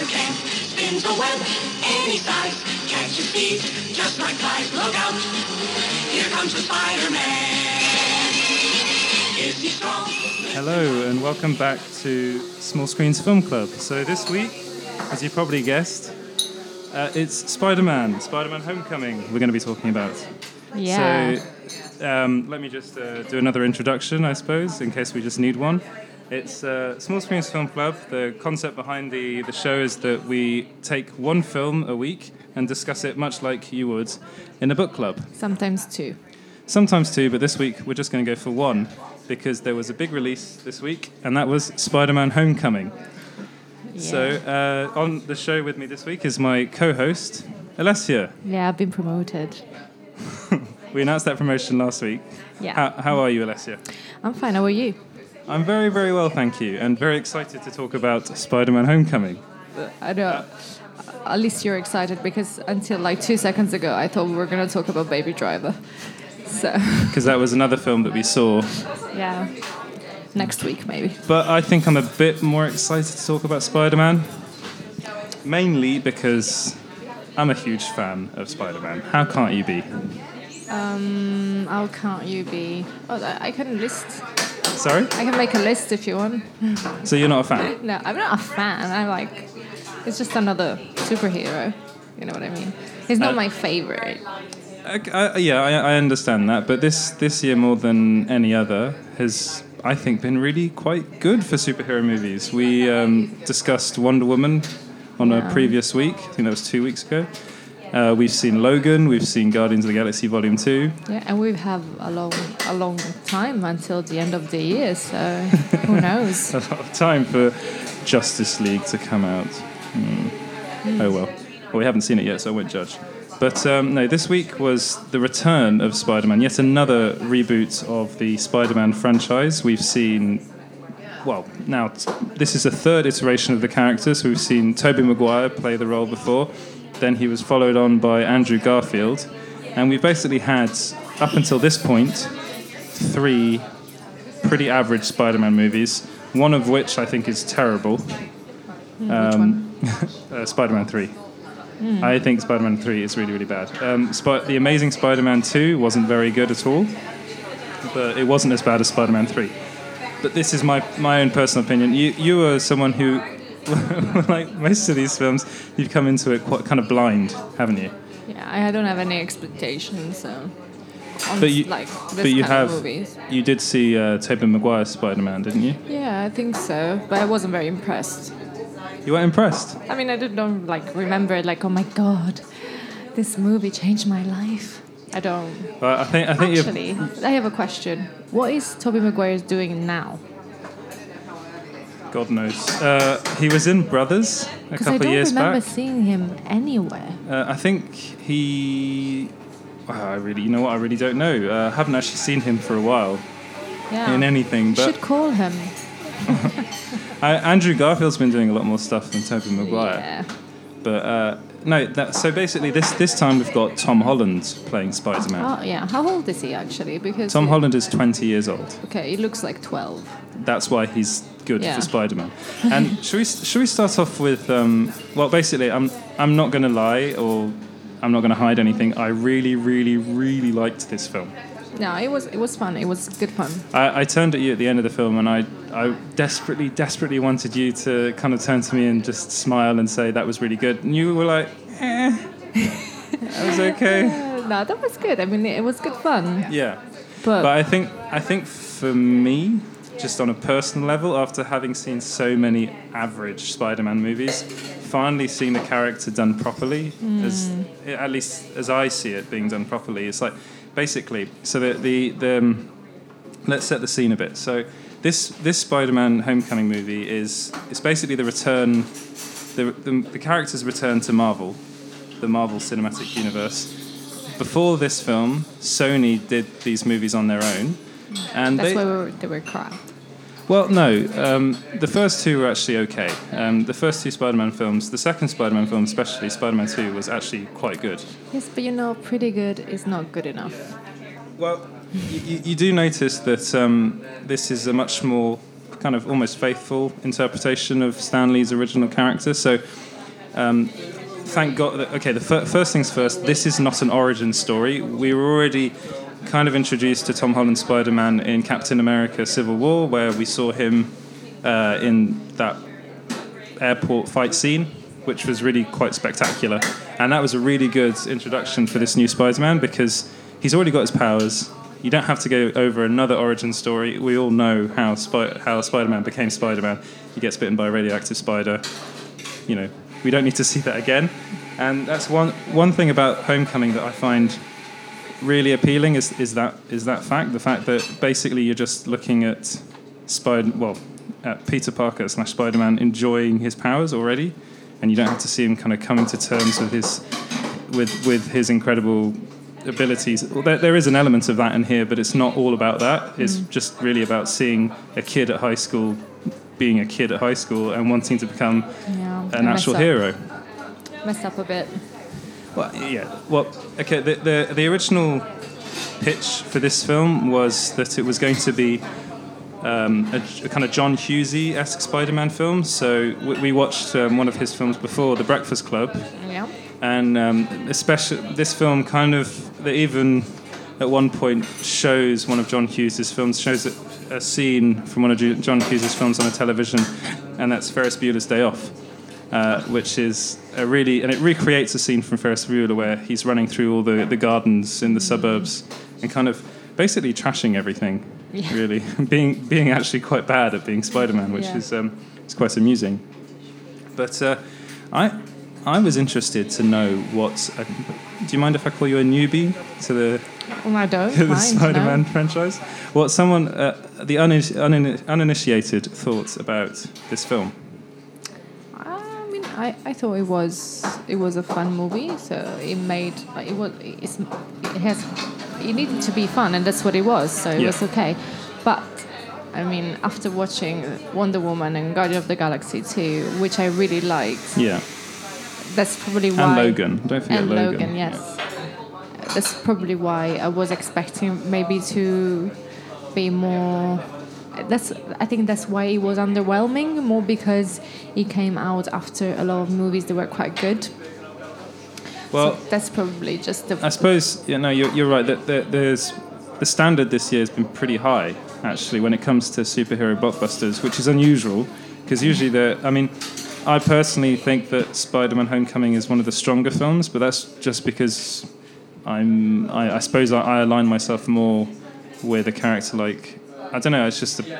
spider can. Spins a web any size. Catches speed just like flies. Look out! Here comes the Spider-Man. Is he strong? Hello, and welcome back to Small Screens Film Club. So, this week, as you probably guessed, uh, it's Spider Man, Spider Man Homecoming, we're going to be talking about. Yeah. So, um, let me just uh, do another introduction, I suppose, in case we just need one. It's uh, Small Screens Film Club. The concept behind the, the show is that we take one film a week and discuss it much like you would in a book club. Sometimes two. Sometimes two, but this week we're just going to go for one because there was a big release this week, and that was Spider Man Homecoming. Yeah. So, uh, on the show with me this week is my co host, Alessia. yeah, I've been promoted. We announced that promotion last week. Yeah. How, how are you, Alessia? I'm fine. How are you? I'm very, very well, thank you, and very excited to talk about Spider Man Homecoming. I don't. At least you're excited because until like two seconds ago, I thought we were going to talk about Baby Driver. So, Because that was another film that we saw. yeah. Next week, maybe. But I think I'm a bit more excited to talk about Spider Man. Mainly because I'm a huge fan of Spider Man. How can't you be? Um, how can't you be? Oh, I I can list. Sorry? I can make a list if you want. So you're not a fan? No, I'm not a fan. I like. It's just another superhero. You know what I mean? He's not Uh, my favorite. I, I, yeah, I, I understand that, but this this year more than any other has, I think, been really quite good for superhero movies. We um, discussed Wonder Woman on a previous week. I think that was two weeks ago. Uh, we've seen Logan. We've seen Guardians of the Galaxy Volume Two. Yeah, and we have a long, a long time until the end of the year. So who knows? A lot of time for Justice League to come out. Hmm. Oh well. Well, we haven't seen it yet, so I won't judge. But um, no, this week was the return of Spider-Man. Yet another reboot of the Spider-Man franchise. We've seen, well, now t- this is a third iteration of the characters. We've seen Tobey Maguire play the role before. Then he was followed on by Andrew Garfield, and we've basically had up until this point three pretty average Spider-Man movies. One of which I think is terrible. Which one? Uh, Spider-Man Three. I think Spider-Man Three is really, really bad. Um, Sp- the Amazing Spider-Man Two wasn't very good at all, but it wasn't as bad as Spider-Man Three. But this is my my own personal opinion. You you are someone who, like most of these films, you've come into it quite kind of blind, haven't you? Yeah, I don't have any expectations. So, on But you, like but you have, you did see uh, Tobey Maguire's Spider-Man, didn't you? Yeah, I think so, but I wasn't very impressed. You weren't impressed. I mean, I don't like remember it. Like, oh my god, this movie changed my life. I don't. Well, I think I think Actually, I have a question. What is Tobey Maguire doing now? God knows. Uh, he was in Brothers a couple of Because couple I don't years remember seeing him anywhere. Uh, I think he. I really, you know what? I really don't know. Uh, I haven't actually seen him for a while Yeah. in anything. But Should call him. I, Andrew Garfield's been doing a lot more stuff than Tobey Maguire. Yeah. But uh, no, that, so basically, this this time we've got Tom Holland playing Spider-Man. Oh yeah. How old is he actually? Because Tom Holland is 20 years old. Okay, he looks like twelve. That's why he's good Yeah. for Spider-Man. And should we should we start off with? Um, well, basically, I'm I'm not going to lie or I'm not going to hide anything. I really, really, really liked this film. No, it was it was fun. It was good fun. I, I turned at you at the end of the film, and I, I desperately, desperately wanted you to kind of turn to me and just smile and say that was really good. And you were like, eh, that was okay. Uh, no, that was good. I mean, it was good fun. Yeah, But, but I think, I think for me, just on a personal level, after having seen so many average Spider-Man movies, finally seeing the character done properly, as at least as I see it being done properly, it's like basically. So the the, the um, let's set the scene a bit. So this this Spider-Man Homecoming movie is it's basically the return, the, the the characters return to Marvel, the Marvel Cinematic Universe. Before this film, Sony did these movies on their own, and that's they why we were, they were crap. Well, no. Um, the first two were actually okay. Um, the first two Spider-Man films, the second Spider-Man film especially, Spider-Man Two, was actually quite good. Yes, but you know, pretty good is not good enough. Well, you, you do notice that um, this is a much more kind of almost faithful interpretation of Stan Lee's original character. So Um, thank God. That, okay, the fir- first things first. This is not an origin story. We were already kind of introduced to Tom Holland Spider-Man in Captain America: Civil War, where we saw him uh, in that airport fight scene, which was really quite spectacular. And that was a really good introduction for this new Spider-Man because he's already got his powers. You don't have to go over another origin story. We all know how how Spider-Man became Spider-Man. He gets bitten by a radioactive spider. You know, we don't need to see that again. And that's one one thing about Homecoming that I find really appealing is, is that is that fact the fact that basically you're just looking at Spider well at Peter Parker slash Spider Man enjoying his powers already, and you don't have to see him kind of coming to terms with his with with his incredible abilities. Well, There, there is an element of that in here, but it's not all about that. It's mm. just really about seeing a kid at high school being a kid at high school and wanting to become Yeah, an actual up. hero. Messed up a bit. Well, yeah. Well, okay. The, the the original pitch for this film was that it was going to be um, a, a kind of John Hughesy esque Spider-Man film. So we, we watched um, one of his films before, The Breakfast Club, Yeah. and um, especially this film kind of they even at one point shows one of John Hughes's films shows a, a scene from one of John Hughes's films on a television, and that's Ferris Bueller's Day Off, uh, which is a really and it recreates a scene from Ferris Bueller where he's running through all the, the gardens in the suburbs and kind of basically trashing everything, Yeah. really being being actually quite bad at being Spider-Man, which Yeah. is um, it's quite amusing. But uh, I I was interested to know what. A, do you mind if I call you a newbie to the, Well, I don't. to the mind, Spider-Man no. franchise? What someone uh, the unin- unin- uninitiated thoughts about this film? I I, thought it was it was a fun movie. So it made it was it's, it has it needed to be fun, and that's what it was. So it Yeah. was okay. But I mean, after watching Wonder Woman and Guardian of the Galaxy 2, which I really liked, Yeah, that's probably why. and Logan. Don't forget and Logan. Logan, yes. That's probably why I was expecting maybe to be more. That's I think that's why it was underwhelming more because it came out after a lot of movies that were quite good. Well, That's probably just the. I suppose yeah, no, you're, you're right. That that there's the standard this year has been pretty high actually when it comes to superhero blockbusters, which is unusual because usually the. I mean, I personally think that Spider-Man: Homecoming is one of the stronger films, but that's just because I'm. I, I suppose I, I align myself more with a character like. I don't know. It's just a,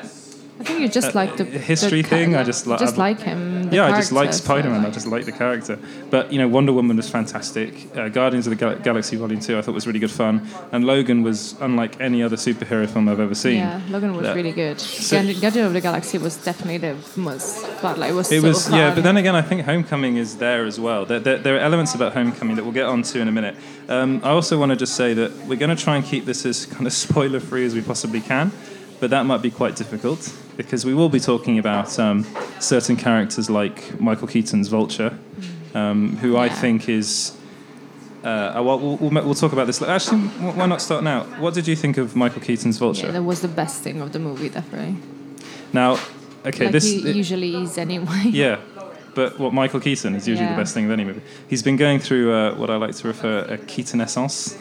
I think you just uh, like the history the thing, I just li- just I- like him. yeah, I just like character, Spider-Man. I like- just like the character. But you know, Wonder Woman was fantastic. Uh, Guardians of the Gal- Galaxy Volume Two, I thought was really good fun. And Logan was unlike any other superhero film I've ever seen. Yeah, Logan was Yeah. really good. So- Guardian Guardian of the Galaxy was definitely the most fun. Like it was. It so was yeah, but then again, I think Homecoming is there as well. There, there, there are elements about Homecoming that we'll get onto in a minute. Um, I also want to just say that we're going to try and keep this as kind of spoiler-free as we possibly can, but that might be quite difficult because we will be talking about um, certain characters like Michael Keaton's Vulture, um, who I think is. Uh, well, we'll, we'll, we'll talk about this. later. Actually, why not start now? What did you think of Michael Keaton's Vulture? Yeah, that was the best thing of the movie, definitely. now, okay, like this he usually is anyway. yeah, but what Michael Keaton is usually Yeah. the best thing of any movie. He's been going through uh, what I like to refer a Keatonescence,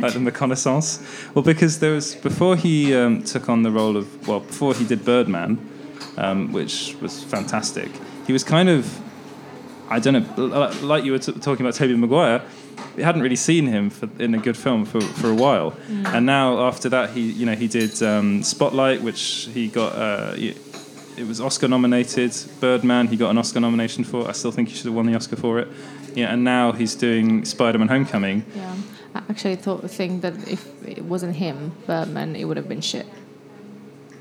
like the reconnaissance. Well, because there was before he um, took on the role of well, before he did Birdman, um, which was fantastic. He was kind of, I don't know, like you were t- talking about Tobey Maguire. We hadn't really seen him for, in a good film for, for a while, and now after that, he you know he did um, Spotlight, which he got. Uh, y- it was Oscar nominated. Birdman, he got an Oscar nomination for. I still think he should have won the Oscar for it. Yeah, and now he's doing Spider-Man: Homecoming. Yeah. I actually thought think that if it wasn't him, Birdman, it would have been shit.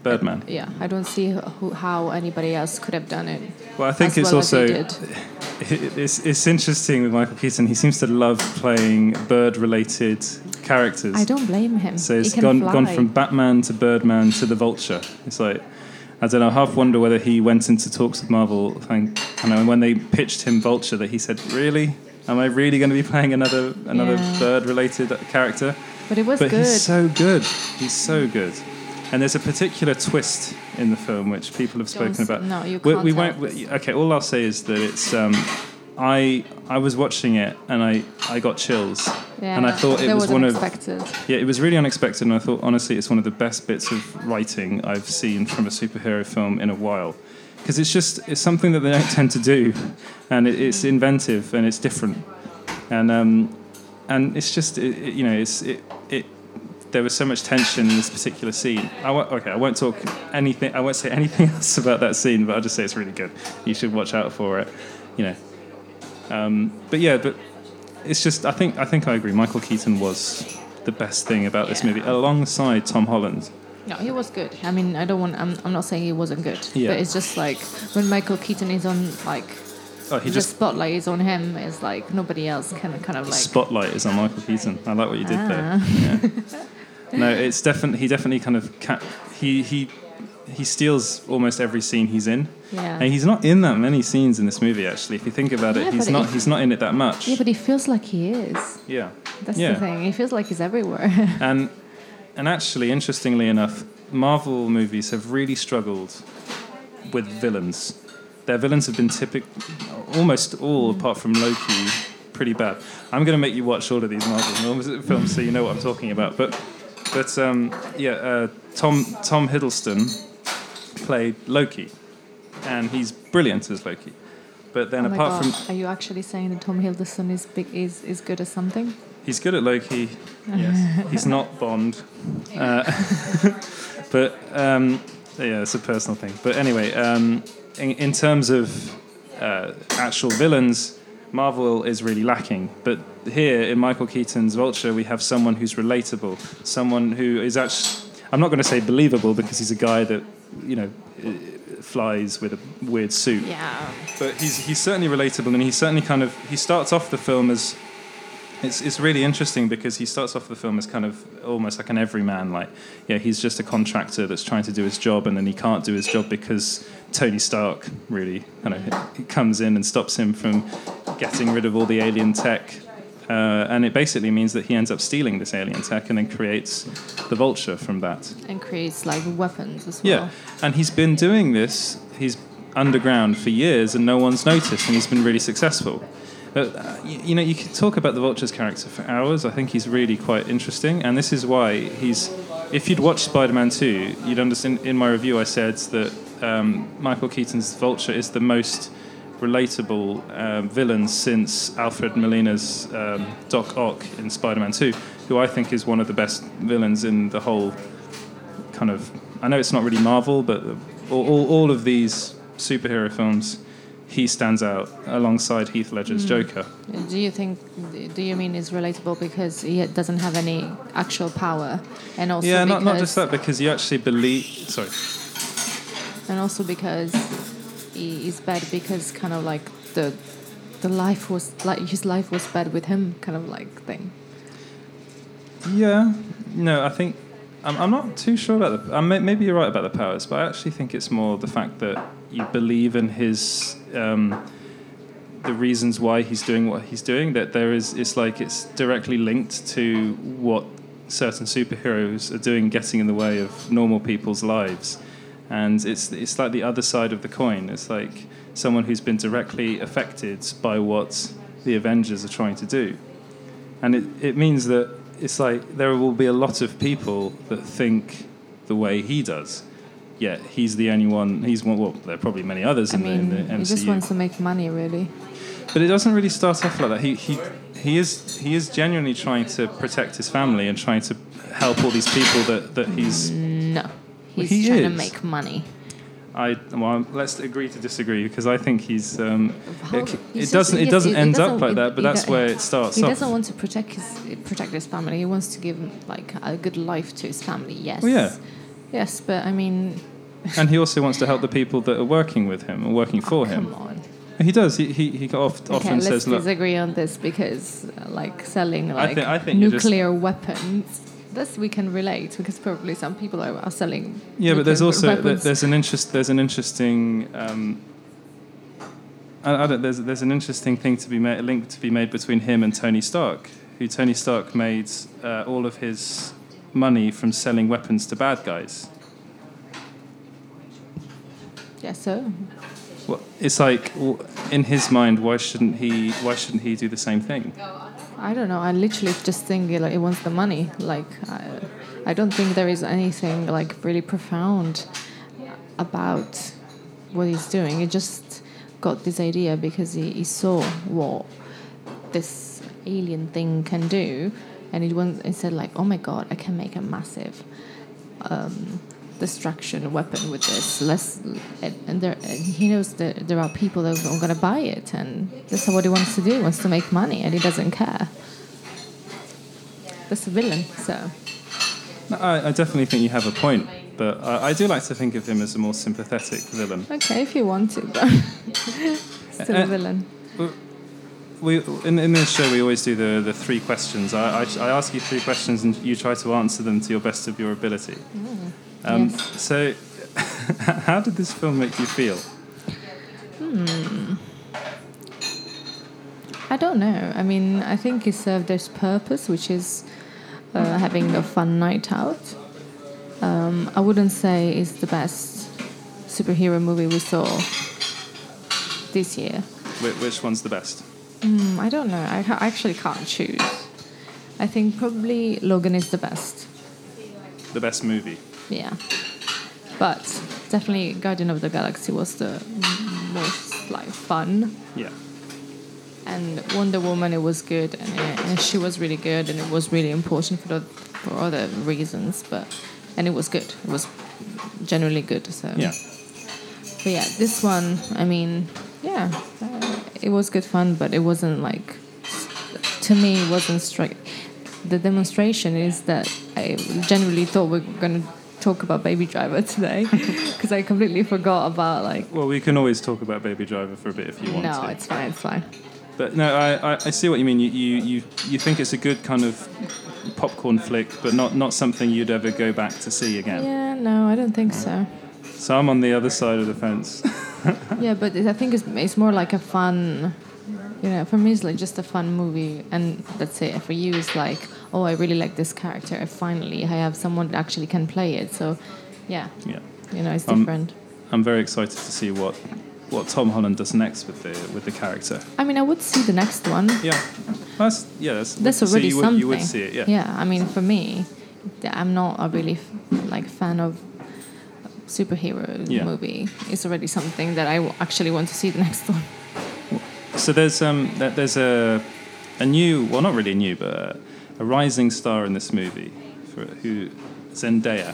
Birdman. Yeah, I don't see who, how anybody else could have done it. Well, I think it's well also it's, it's interesting with Michael Keaton. He seems to love playing bird-related characters. I don't blame him. So he it's can gone gone from Batman to Birdman to the Vulture. It's like I don't know. I half wonder whether he went into talks with Marvel. And, and when they pitched him Vulture, that he said, "Really? Am I really going to be playing another another Yeah. bird-related character?" but it was but good. he's so good. He's so good. And there's a particular twist in the film which people have spoken Don't about. no, you can't we tell won't. we- okay, all I'll say is that it's. Um, I I was watching it and I, I got chills. Yeah, and I thought it that was one of yeah, it was really unexpected, and I thought honestly it's one of the best bits of writing I've seen from a superhero film in a while, because it's just it's something that they don't tend to do, and it, it's inventive and it's different, and um, and it's just it, it- you know it's it it. There was so much tension in this particular scene. I won't, okay, I won't talk anything. I won't say anything else about that scene, but I'll just say it's really good. You should watch out for it. You know. Um, but yeah, but it's just I think I think I agree. Michael Keaton was the best thing about this movie, alongside Tom Holland. No, he was good. I mean, I don't want. I'm, I'm not saying he wasn't good, Yeah. but it's just like when Michael Keaton is on, like Oh, he the just spotlight is on him. It's like nobody else can kind of like. spotlight is on Michael Keaton. I like what you did Ah. there. Yeah. No, it's definitely he definitely kind of ca- he he he steals almost every scene he's in. Yeah. And he's not in that many scenes in this movie. Actually, if you think about Yeah, it, he's not if- he's not in it that much. yeah, but he feels like he is. yeah. That's Yeah. the thing. He feels like he's everywhere. And and actually, interestingly enough, Marvel movies have really struggled with villains. Their villains have been typic, almost all apart from Loki, pretty bad. I'm going to make you watch all of these Marvel films so you know what I'm talking about. But but um, yeah, uh, Tom Tom Hiddleston played Loki, and he's brilliant as Loki. But then oh apart God. from Are you actually saying that Tom Hiddleston is big is, is good at something? He's good at Loki. Yes, he's not Bond. Uh, but um, yeah, it's a personal thing. But anyway, um, in, in terms of uh, actual villains, Marvel is really lacking. But here in Michael Keaton's Vulture, we have someone who's relatable, someone who is actually. I'm not going to say believable because he's a guy that you know flies with a weird suit Yeah. but he's he's certainly relatable, and he's certainly kind of he starts off the film as it's it's really interesting because he starts off the film as kind of almost like an everyman, like yeah, he's just a contractor that's trying to do his job, and then he can't do his job because Tony Stark really kind of comes in and stops him from getting rid of all the alien tech. Uh, and it basically means that he ends up stealing this alien tech and then creates the vulture from that. And creates like weapons as well. Yeah, and he's been doing this. He's underground for years, and no one's noticed, and he's been really successful. But, uh, you, you know, you could talk about the Vulture's character for hours. I think he's really quite interesting, and this is why he's. If you'd watched Spider-Man 2, you'd understand. In my review, I said that um, Michael Keaton's Vulture is the most relatable um, villain since Alfred Molina's um, Doc Ock in Spider-Man 2, who I think is one of the best villains in the whole kind of I know it's not really Marvel, but all, all, all of these superhero films, he stands out alongside Heath Ledger's hmm. Joker. Do you think? Do you mean is relatable because he doesn't have any actual power, and also yeah, not, not just that, because you actually believe. Sorry. and also because he is bad because kind of like the the life was like his life was bad with him, kind of like thing. Yeah, no, I think I'm, I'm not too sure about the. May- maybe you're right about the powers, but I actually think it's more the fact that you believe in his. Um, the reasons why he's doing what he's doing that there is it's like it's directly linked to what certain superheroes are doing getting in the way of normal people's lives. And it's it's like the other side of the coin. It's like someone who's been directly affected by what the avengers are trying to do. And it, it means that it's like there will be a lot of people that think the way he does yet he's the only one he's one well there are probably many others I in, mean, the, in the MCU he just wants to make money, really. but it doesn't really start off like that. He, he, he, is, he is genuinely trying to protect his family and trying to help all these people that, that he's. No, he's he trying to make money. I, well, let's agree to disagree because I think he's. Um, How- it, he's it doesn't. It doesn't end doesn't- up like that, but that's where it starts He doesn't want to protect his protect his family. He wants to give like a good life to his family. Yes. Well, yeah. Yes, but I mean, and he also wants to help the people that are working with him and working for him. come on. He does. He, he, he oft, Okay, often let's says, "Look, disagree on this because uh, like selling I like I think you're just- nuclear weapons. This we can relate because probably some people are, are selling. Yeah, but there's also weapons. there's an interest there's an interesting um, I, I don't, there's there's an interesting thing to be made a link to be made between him and Tony Stark, who Tony Stark made uh, all of his money from selling weapons to bad guys. Yes, sir. Well, it's like in his mind, why shouldn't he? Why shouldn't he do the same thing? I don't know. I literally just think like, it wants the money. Like, I, I don't think there is anything like really profound about what he's doing. He just got this idea because he, he saw what this alien thing can do and he went and said like, "Oh my god, I can make a massive." Um, destruction weapon with this let's and, there and he knows that there are people that are going to buy it and that's what he wants to do he wants to make money and he doesn't care that's a villain so No, I, I definitely think you have a point, but I, I do like to think of him as a more sympathetic villain. okay if you want to but still a Uh, villain We in, in this show we always do the, the three questions. I, I, I ask you three questions and you try to answer them to your best of your ability. Um, Yes. So, how did this film make you feel? Hmm. I don't know. I mean, I think it served its purpose, which is uh, having a fun night out. Um, I wouldn't say it's the best superhero movie we saw this year. Wh- Which one's the best? Mm, I don't know. I, I actually can't choose. I think probably Logan is the best. The best movie. Yeah. But definitely Guardian of the Galaxy was the most like fun. Yeah. and Wonder Woman it was good and, it, and she was really good and it was really important for the, for other reasons but and it was good it was generally good so Yeah. but yeah this one I mean yeah uh, it was good fun but it wasn't like to me it wasn't straight the demonstration is that I generally thought we are gonna talk about Baby Driver today because I completely forgot about like Well, we can always talk about Baby Driver for a bit if you want no to. it's fine it's fine But no, I, I, I see what you mean. You, you, you, you think it's a good kind of popcorn flick, but not, not something you'd ever go back to see again. yeah no I don't think so. So I'm on the other side of the fence. Yeah, but it- I think it's, it's more like a fun, you know, for me it's like just a fun movie. And that's it. For you, it's like, oh, I really like this character. Finally, I have someone that actually can play it. So, yeah, yeah. you know, it's Um, different. I'm very excited to see what, what Tom Holland does next with the, with the character. I mean, I would see the next one. Yeah. That's, yeah, that's, That's so already you would, something. You would see it, yeah. Yeah, I mean, for me, I'm not a really like fan of superhero Yeah. movie. is already something that I actually want to see the next one. So there's um there's a a new well not really new but a, rising star in this movie for who Zendaya.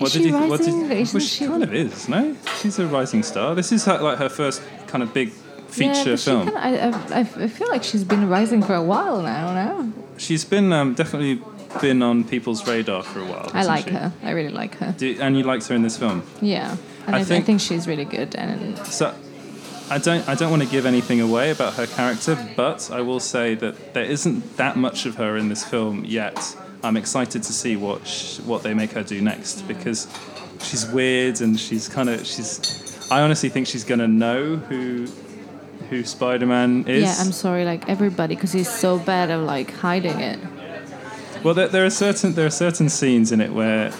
Is she rising? well, Isn't she, she- kind of is, no? She's a rising star. This is her, like her first kind of big feature yeah, film. kinda- I, I, I feel like she's been rising for a while now. No, She's been um, definitely been on people's radar for a while. I like she? her. I really like her. Do, and you liked her in this film. Yeah, and I I, I, think- think, she's really good. And So I don't I don't want to give anything away about her character, but I will say that there isn't that much of her in this film yet. I'm excited to see what sh- what they make her do next because she's weird and she's kind of she's. I honestly think she's gonna know who who Spider-Man is. yeah, I'm sorry, like everybody, because he's so bad at like hiding it. Well, there, there are certain there are certain scenes in it where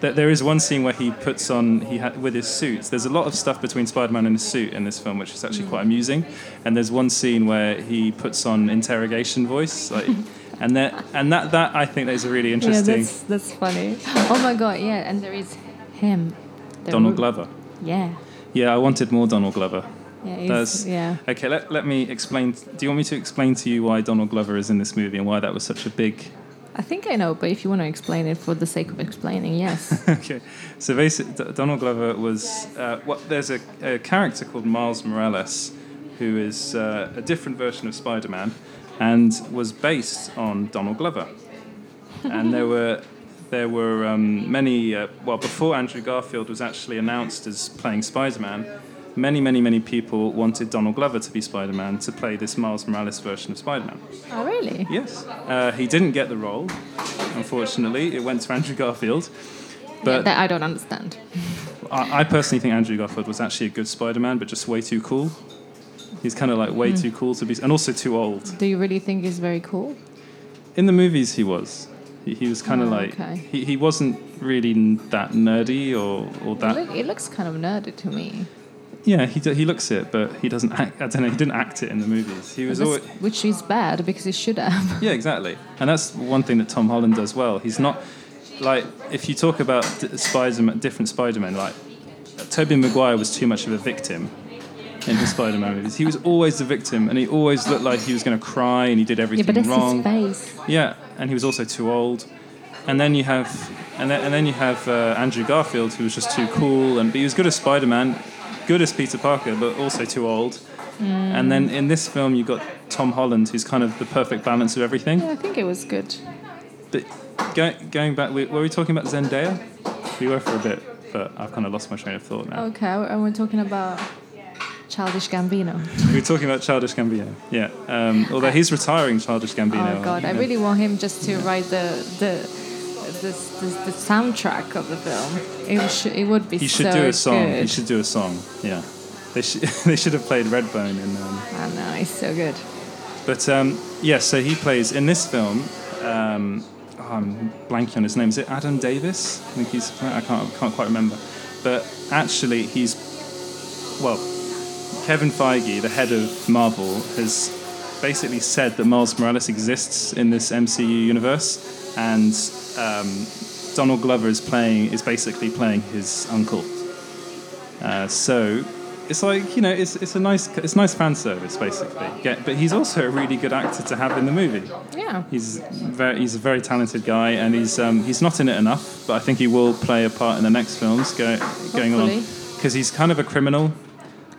there, there is one scene where he puts on he ha- with his suit. There's a lot of stuff between Spider-Man and his suit in this film, which is actually quite amusing. And there's one scene where he puts on interrogation voice, like, and that and that that I think that is a really interesting. Yeah, that's that's funny. Oh my god, yeah, and there is him, The Donald Glover. Yeah, Yeah, I wanted more Donald Glover. yeah, he's, yeah. Okay, let, let me explain. Do you want me to explain to you why Donald Glover is in this movie and why that was such a big I think I know, but if you want to explain it for the sake of explaining, yes. okay, so basically, Donald Glover was uh, what? There's a, a character called Miles Morales, who is uh, a different version of Spider-Man, and was based on Donald Glover. and there were there were um, many. Uh, well, before Andrew Garfield was actually announced as playing Spider-Man, many, many, many people wanted Donald Glover to be Spider-Man to play this Miles Morales version of Spider-Man. oh, really? Yes, uh, he didn't get the role. Unfortunately, it went to Andrew Garfield. But yeah, that I don't understand. I, I personally think Andrew Garfield was actually a good Spider-Man, but just way too cool. He's kind of like way too cool to be, and also too old. Do you really think he's very cool? In the movies, he was. He, he was kind of Oh, like okay. he, he wasn't really n- that nerdy or or It, that. look, it looks kind of nerdy to me. Yeah, he do, he looks it, but he doesn't. Act, I don't know. He didn't act it in the movies. He was always. which is bad because he should have. Yeah, exactly. And that's one thing that Tom Holland does well. He's not like if you talk about Spider-Man, different Spider-Man, like Tobey Maguire was too much of a victim in his Spider-Man movies. He was always the victim, and he always looked like he was going to cry, and he did everything yeah, but that's wrong. his face. Yeah, and he was also too old. And then you have, and then, and then you have uh, Andrew Garfield, who was just too cool, and but he was good as Spider-Man, good as Peter Parker, but also too old. And then in this film, you got Tom Holland, who's kind of the perfect balance of everything. Yeah, I think it was good. But go, going back, we- were we talking about Zendaya? We were for a bit, but I've kind of lost my train of thought now. Okay, and we're talking about Childish Gambino. We were talking about Childish Gambino. Yeah. Um, although he's retiring Childish Gambino. Oh God, I really want him just to write the the the, the, the soundtrack of the film. It would, sh- it would be He should so do a song. good. He should do a song. Yeah. They should. they should have played Redbone in. Um, I know, he's so good. but um, yeah, so he plays in this film. Um, oh, I'm blanking on his name. Is it Adam Davis? I think he's. I can't. I can't quite remember. But actually, he's. Well, Kevin Feige, the head of Marvel, has basically said that Miles Morales exists in this MCU universe, and um, Donald Glover is playing is basically playing his uncle. Uh, so it's like you know, it's, it's a nice it's nice fan service basically. But he's also a really good actor to have in the movie. Yeah. He's very he's a very talented guy, and he's um, he's not in it enough, but I think he will play a part in the next films go, going along Hopefully. because he's kind of a criminal.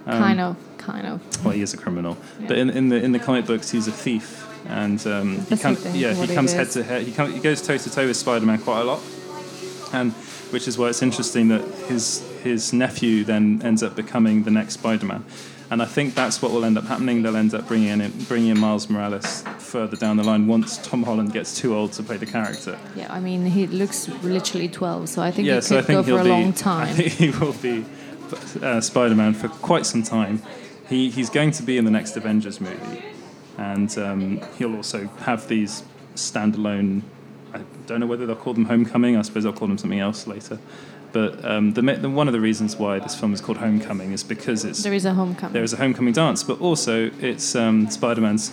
Um, kind of, kind of. Well, he is a criminal, but in, in the in the comic books, he's a thief, and um, he can, yeah he comes head to head. He, come, he goes toe to toe with Spider-Man quite a lot, and which is why it's interesting that his his nephew then ends up becoming the next Spider-Man, and I think that's what will end up happening. They'll end up bringing in bringing in Miles Morales further down the line once Tom Holland gets too old to play the character. Yeah, I mean, he looks literally 12, so I think yeah, he so I could think go he'll for a be. long I think he will be uh, Spider-Man for quite some time. He he's going to be in the next Avengers movie, and um, he'll also have these standalone. I don't know whether they'll call them Homecoming. I suppose they'll call them something else later. But um, the, the one of the reasons why this film is called Homecoming is because it's There is a homecoming. there is a homecoming dance, but also it's um, Spider-Man's.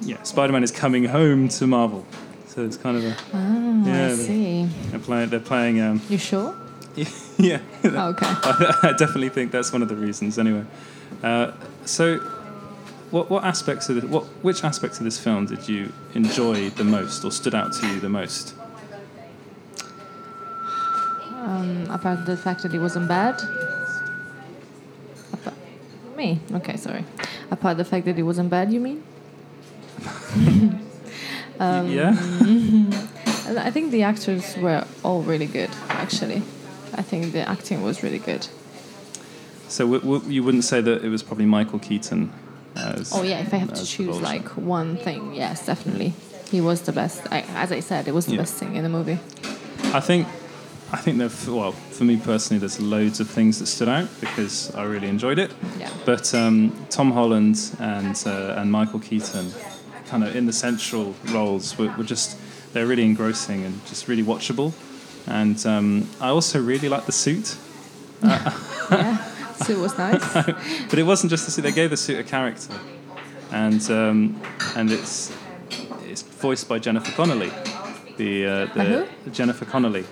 Yeah, Spider-Man is coming home to Marvel, so it's kind of a. oh, yeah, I see. They're playing. They're playing. Um, You sure? yeah. Oh, okay. I, I definitely think that's one of the reasons. Anyway, uh, so what what aspects of the, what which aspects of this film did you enjoy the most, or stood out to you the most? Um, apart the fact that it wasn't bad. Apart, me? Okay, sorry. Apart the fact that it wasn't bad, you mean? Um, yeah. I think the actors were all really good, actually. I think the acting was really good. So w- w- you wouldn't say that it was probably Michael Keaton. As, Oh yeah, if I have to choose Vulture. like one thing, yes, definitely, he was the best. I, as I said, it was the Yeah. best thing in the movie. I think, I think that well, for me personally, there's loads of things that stood out because I really enjoyed it. Yeah. But um, Tom Holland and uh, and Michael Keaton, kind of in the central roles, were, were just they're really engrossing and just really watchable. And um, I also really like the suit, yeah, so it was nice. but it wasn't just the suit. They gave the suit a character, and um, and it's it's voiced by Jennifer Connelly, the uh, the Jennifer Connelly,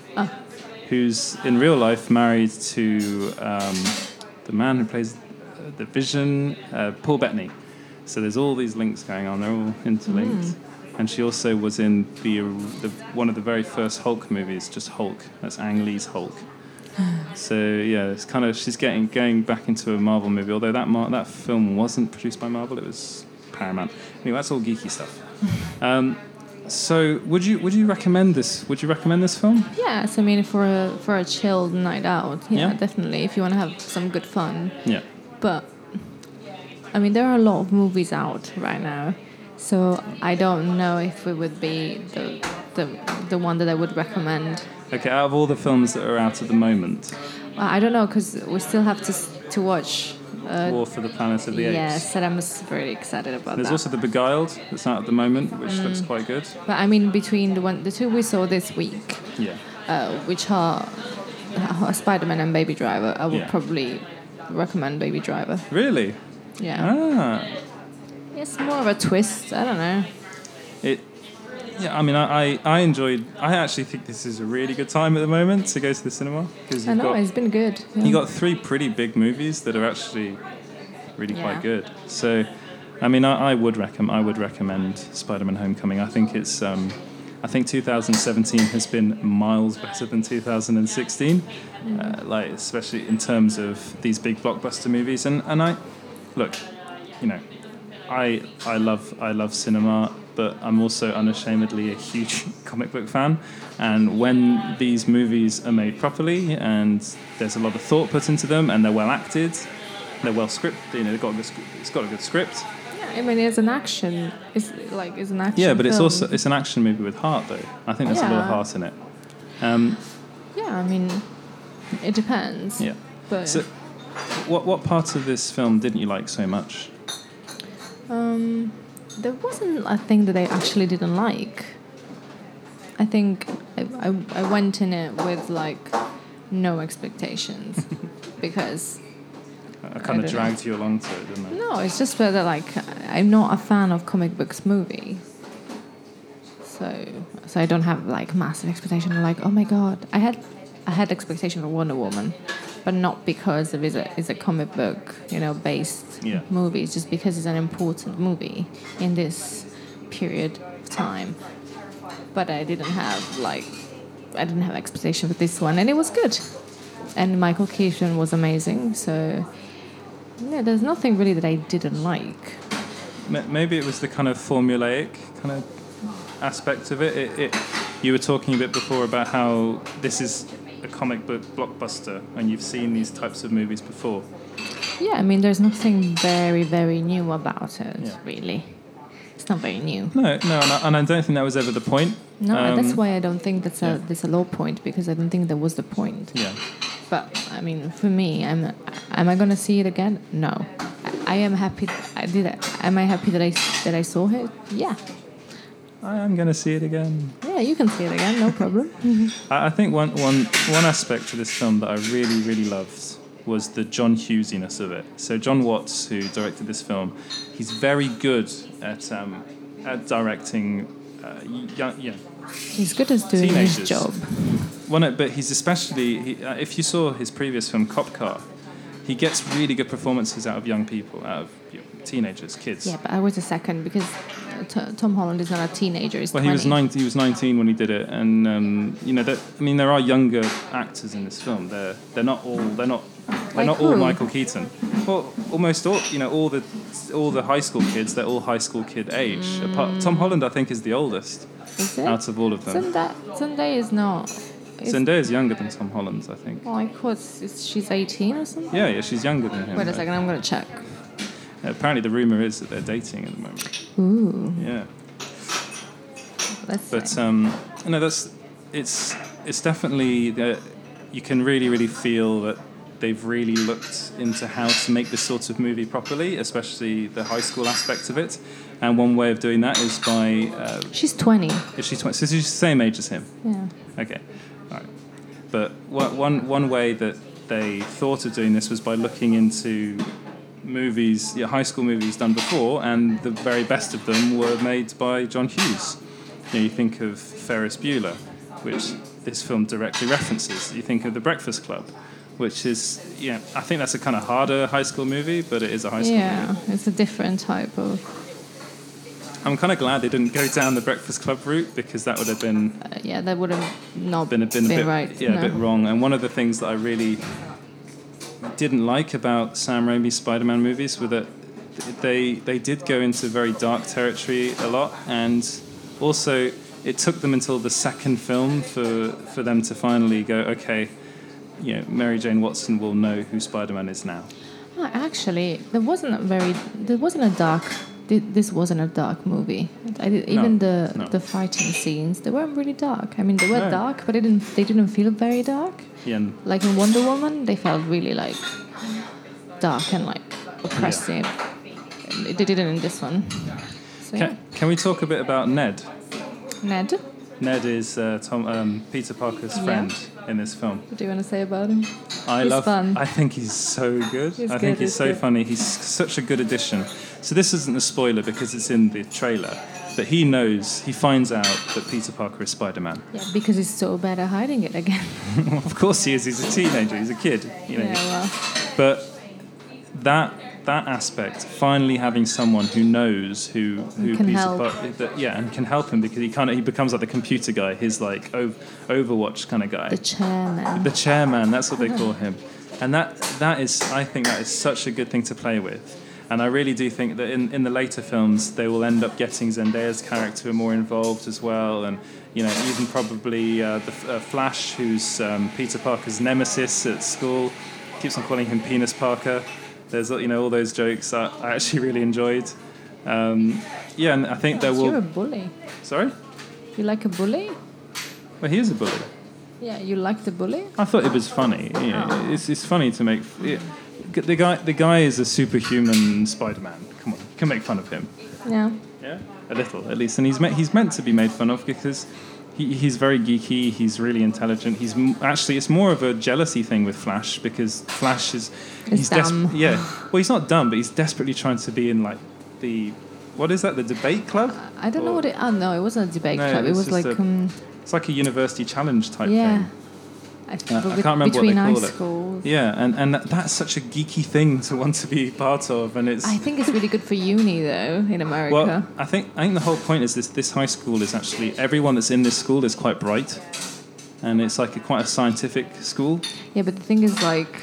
who's in real life married to um, the man who plays uh, the Vision, uh, Paul Bettany. So there's all these links going on. They're all interlinked. And she also was in the, the one of the very first Hulk movies, just Hulk. That's Ang Lee's Hulk. So yeah, it's kind of she's getting going back into a Marvel movie. Although that Mar- that film wasn't produced by Marvel, it was Paramount. Anyway, that's all geeky stuff. Um, so would you would you recommend this? Would you recommend this film? yes, I mean for a for a chilled night out, yeah, Yeah. definitely. If you want to have some good fun, Yeah. but I mean there are a lot of movies out right now, so I don't know if it would be the the the one that I would recommend. Okay. Out of all the films that are out at the moment, Well, I don't know because we still have to to watch War for the Planet of the Apes. Yes, and I'm very excited about There's that. also The Beguiled that's out at the moment, which looks Mm. quite good. but I mean, between the one, the two we saw this week, Yeah. uh, which are uh, Spider-Man and Baby Driver, I would Yeah. probably recommend Baby Driver. Really? Yeah, Ah. it's more of a twist. I don't know. It. Yeah, I mean, I, I, I enjoyed. I actually think this is a really good time at the moment to go to the cinema because I you've know got it's been good. yeah. you got three pretty big movies that are actually really Yeah. quite good. So, I mean, I, I would recommend I would recommend Spider-Man: Homecoming. I think it's um, I think 2017 has been miles better than 2016, uh, like especially in terms of these big blockbuster movies. And and I look, you know, I I love I love cinema, but I'm also unashamedly a huge comic book fan. And when these movies are made properly and there's a lot of thought put into them and they're well acted, they're well scripted. You know, they've got a good, it's got a good script. Yeah, I mean, it's an action. It's like it's an action. Yeah, but it's also it's an action movie with heart, though. I think there's a lot of heart in it. Um, Yeah, I mean, it depends. yeah. But So, what what part of this film didn't you like so much? um, there wasn't a thing that I actually didn't like. I think I, I, I went in it with like no expectations because I kind don't of know. dragged you along to it, didn't I? no, it's just that like I'm not a fan of comic books movie. So so I don't have like massive expectation. Like oh my god, I had I had expectation for Wonder Woman, but not because of is a is a comic book you know based Yeah. movie. It's just because it's an important movie in this period of time. But I didn't have like I didn't have expectation for this one, and it was good. And Michael Keaton was amazing. So yeah, there's nothing really that I didn't like. Maybe it was the kind of formulaic kind of aspect of it. It, it. You were talking a bit before about how this is a comic book blockbuster, and you've seen these types of movies before. Yeah, I mean, there's nothing very, very new about it, Yeah. really. It's not very new. No, no, and I, and I don't think that was ever the point. No, and that's Um, why I don't think that's a that's a low point because I don't think that was the point. Yeah. But I mean, for me, I'm am I gonna see it again? No. I, I am happy. I did. it. Am I happy that I that I saw it? Yeah. I am going to see it again. Yeah, you can see it again. No problem. I, I think one, one, one aspect of this film that I really, really loved was the John Hughesiness of it. So John Watts, who directed this film, he's very good at um, at directing uh, young, yeah, He's good at doing Teenagers. his job. Well, no, but he's especially. He, uh, if you saw his previous film, Cop Car, he gets really good performances out of young people, out of you know, teenagers, kids. Yeah, but I was a second because T- Tom Holland is not a teenager. He's Well, he was 19. He was 19 when he did it, and um, you know, that, I mean, there are younger actors in this film. They're they're not all they're not they're Like not all? Michael Keaton. Well, almost all you know, all the all the high school kids. They're all high school kid age. Apart, Tom Holland, I think, is the oldest Is out of all of them. Zendaya, Zendaya is not. Zendaya is younger than Tom Holland, I think. Like what? Is she's 18 or something? Yeah, yeah, she's younger than him. Wait a second, I'm gonna check. Apparently, the rumor is that they're dating at the moment. Ooh, Yeah, let's but um, no, that's it's it's definitely that you can really really feel that they've really looked into how to make this sort of movie properly, especially the high school aspect of it. And one way of doing that is by uh, she's 20. is she 20, so she's the same age as him. Yeah. Okay, all right. But one, one way that they thought of doing this was by looking into movies, yeah, high school movies done before, and the very best of them were made by John Hughes. You, know, you think of Ferris Bueller, which this film directly references. You think of The Breakfast Club, which is, yeah, I think that's a kind of harder high school movie, but it is a high school Yeah, movie. it's a different type of. I'm kind of glad they didn't go down the Breakfast Club route because that would have been Uh, yeah, that would have not been a, been a bit right. yeah no. a bit wrong. And one of the things that I really didn't like about Sam Raimi's Spider-Man movies were that they they did go into very dark territory a lot, and also it took them until the second film for for them to finally go okay. You know, Mary Jane Watson will know who Spider-Man is now. Actually, there wasn't a very. There wasn't a dark. Thi- This wasn't a dark movie. I even the no. the fighting scenes, they weren't really dark. I mean, they were No. dark, but they didn't. They didn't feel very dark. Yeah, Like in Wonder Woman, they felt really like dark and like oppressive. They didn't in this one. So, yeah. Can, can we talk a bit about Ned? Ned, Ned is uh, Tom, um, Peter Parker's Yeah. In this film. what do you want to say about him? I He's love. fun. I think he's so good. He's I good, think he's he's so good. funny. He's such a good addition. So this isn't a spoiler because it's in the trailer, but he knows. He finds out that Peter Parker is Spider-Man. Yeah, because he's so bad at hiding it again. of course he is. He's a teenager. He's a kid. You know. yeah, well, But that that aspect, finally having someone who knows who who can help. Parker, that, yeah, and can help him because he kind of he becomes like the computer guy, his like ov- Overwatch kind of guy. the chairman. The chairman, that's what they call him. And that that is I think that is such a good thing to play with. And I really do think that in, in the later films they will end up getting Zendaya's character more involved as well, and you know even probably uh, the uh, Flash, who's um, Peter Parker's nemesis at school, keeps on calling him Penis Parker. There's you know all those jokes I, I actually really enjoyed. Um, yeah, and I think there will. You're a bully. Sorry, You like a bully? well he is a bully. Yeah, you like the bully? I thought it was funny. Yeah, Oh. it's, it's funny to make. Yeah, the guy the guy is a superhuman Spider-Man. Come on, you can make fun of him. Yeah. Yeah, a little at least, and he's meant he's meant to be made fun of because. He, he's very geeky. He's really intelligent. He's m- actually it's more of a jealousy thing with Flash because Flash is He's he's des- yeah. Well, he's not dumb, but he's desperately trying to be in like the what is that? The debate club? I don't know what it. Oh no, it wasn't a debate No, club. It was like a um, It's like a university challenge type yeah. thing. I, Uh, I can't remember what they call it. schools. Yeah, and, and that, that's such a geeky thing to want to be part of, and it's I think it's really good for uni though in America. well, I think I think the whole point is this: this high school is actually everyone that's in this school is quite bright, and it's like a, quite a scientific school. yeah, but the thing is like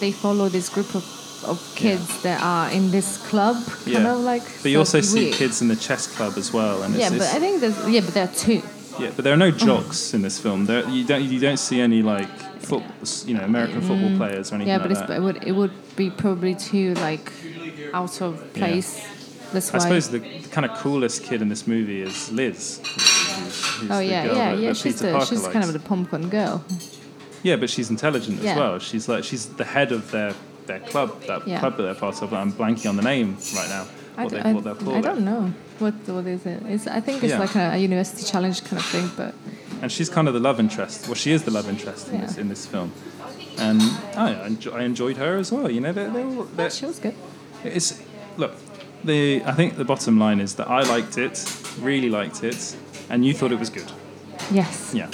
they follow this group of, of kids that are in this club, kind Yeah. of like. But you so also it's see weird. kids in the chess club as well, and it's, Yeah, but I think there's yeah, but there are two. Yeah, but there are no jocks in this film. There, you don't you don't see any like foot, you know, American football players or anything Mm. Yeah, but like it would it would be probably too like out of place. That's I suppose the kind of coolest kid in this movie is Liz. who's- who's oh yeah, yeah, that- yeah. that She's Peter the Parker she's kind of the pomcon girl. Yeah, but she's intelligent as well. She's like she's the head of their their club, that Yeah. club that they're part of. I'm blanking on the name right now. I, What d- they I- what they'll call I don't know what what is it. It's, I think it's Yeah. like a, a university challenge kind of thing, but And she's kind of the love interest. Well, she is the love interest in, this, in this film. And I, I enjoyed her as well. You know, they're, they're, all- they're, she was good. it's look. The I think the bottom line is that I liked it, really liked it, and you thought it was good. Yes. Yeah,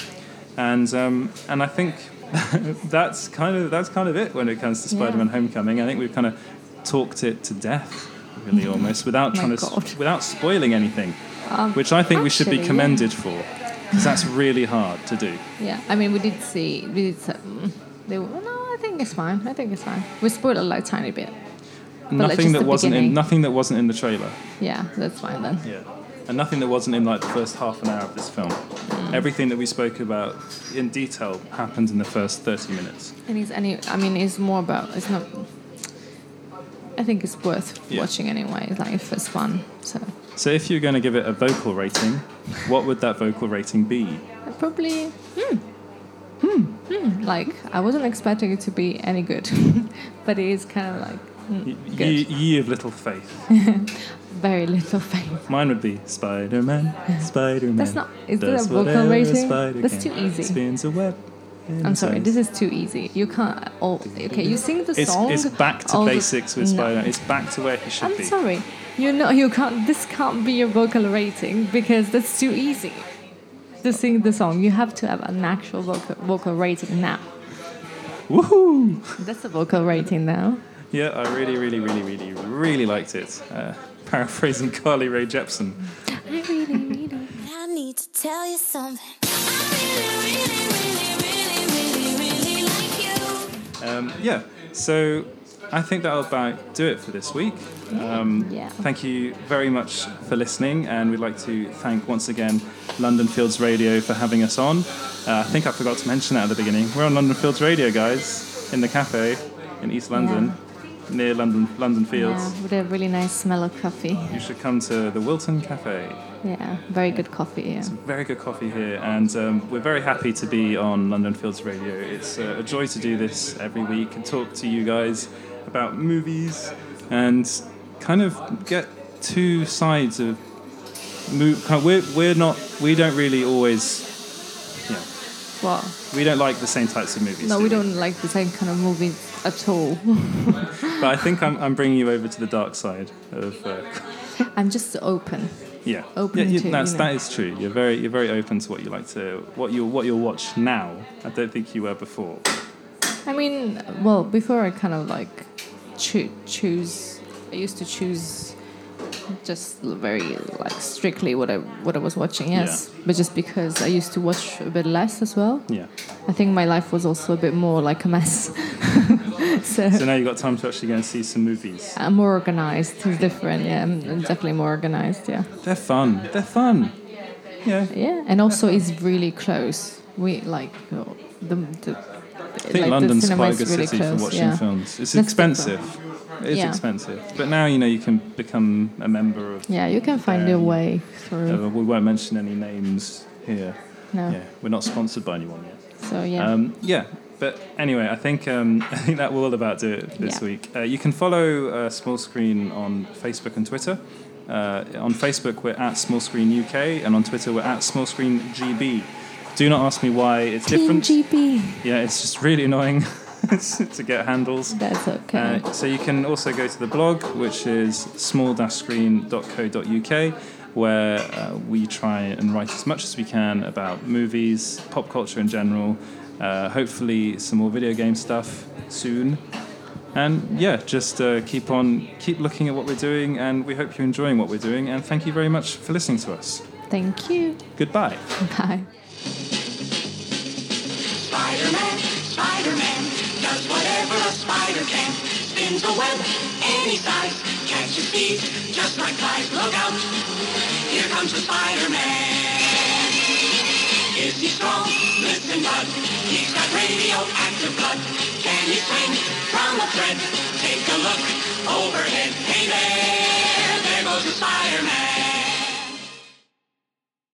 and um, and I think that's kind of that's kind of it when it comes to Spider-Man: Homecoming. I think we've kind of talked it to death, really, almost without trying to God. without spoiling anything, Um, which I think we should be commended for, because that's really hard to do. Yeah. I mean, we did see. We did. mm, They were, no, I think it's fine. I think it's fine. We spoiled a like tiny bit. nothing that wasn't in nothing that wasn't in the trailer. Yeah, that's fine then. Yeah. And nothing that wasn't in like the first half an hour of this film. Mm. Everything that we spoke about in detail happened in the first 30 minutes. And it's any. I mean, it's more about. It's not. I think it's worth Yeah. watching anyway. Like if it's fun, so So if you're going to give it a vocal rating, what would that vocal rating be? Probably. Hmm. Hmm. hmm. Like I wasn't expecting it to be any good, but it is kind of like hmm, Y- ye of little faith. Very little faith. Mine would be Spider Man, Spider Man. That's not- is that a vocal rating? That's too easy. Spins a web. I'm sorry, this is too easy. You can't. Oh, okay, you sing the It's, song. it's back to all the- basics with Spider Man. It's back to where he should be. I'm sorry. You know you can't. This can't be your vocal rating because that's too easy. To sing the song, you have to have an actual vocal, vocal rating now. Woohoo! That's a vocal rating now. Yeah, I really, really, really, really, really liked it. Uh, paraphrasing Carly Rae Jepsen. I really, really. I need to tell you something. Um, yeah, so I think that'll about do it for this week. Um, Yeah. Thank you very much for listening, and we'd like to thank once again London Fields Radio for having us on. Uh, I think I forgot to mention that at the beginning. We're on London Fields Radio, guys, in the cafe in East London. near London London Fields. Yeah, with a really nice smell of coffee. You should come to the Wilton Cafe. Yeah, very good coffee. Yeah. Very good coffee here, and um, we're very happy to be on London Fields Radio. It's uh, a joy to do this every week and talk to you guys about movies and kind of get two sides of. Mo- kind of- we're we're not we don't really always. Yeah, Well, we don't like the same types of movies. no, do we don't like the same kind of movies at all. But I think I'm, I'm bringing you over to the dark side of. Uh, I'm just open. Yeah, Open yeah, to, that's, you know. that is true. You're very you're very open to what you like to what you what you'll watch now. I don't think you were before. I mean, well, before I kind of like choo- choose. I used to choose just very like strictly what I what I was watching. Yes, but just because I used to watch a bit less as well. Yeah. I think my life was also a bit more like a mess. so. So now you've got time to actually go and see some movies. I'm more organized. It's different. Yeah, I'm definitely more organized. Yeah, They're fun. They're fun. Yeah. yeah, and also it's really close. We like the. the I think London's quite a good city for watching yeah. films. It's That's expensive. It's Yeah. expensive. But now you know you can become a member of. Yeah, you can find your Um, way through. Uh, we won't mention any names here. no, Yeah, we're not sponsored by anyone yet. so yeah. Um, yeah, but anyway, I think um, I think that will about do it this Yeah. week. Uh, you can follow uh, Small Screen on Facebook and Twitter. Uh, on Facebook, we're at Small Screen UK, and on Twitter, we're at Small Screen GB. Do not ask me why it's different. GP. Yeah, it's just really annoying to get handles. That's okay. Uh, so you can also go to the blog, which is small-screen.co.uk, where uh, we try and write as much as we can about movies, pop culture in general, uh, hopefully some more video game stuff soon. And yeah, just uh, keep on, keep looking at what we're doing, and we hope you're enjoying what we're doing. And thank you very much for listening to us. Thank you. Goodbye. Bye. Spider-Man, Spider-Man, does whatever a spider can. Spins a web any size, catches thieves just like flies. Look out, here comes the Spider-Man. Is he strong? Listen, bud, he's got radioactive blood. Can he swing from a thread? Take a look overhead. Hey there, there goes the Spider-Man.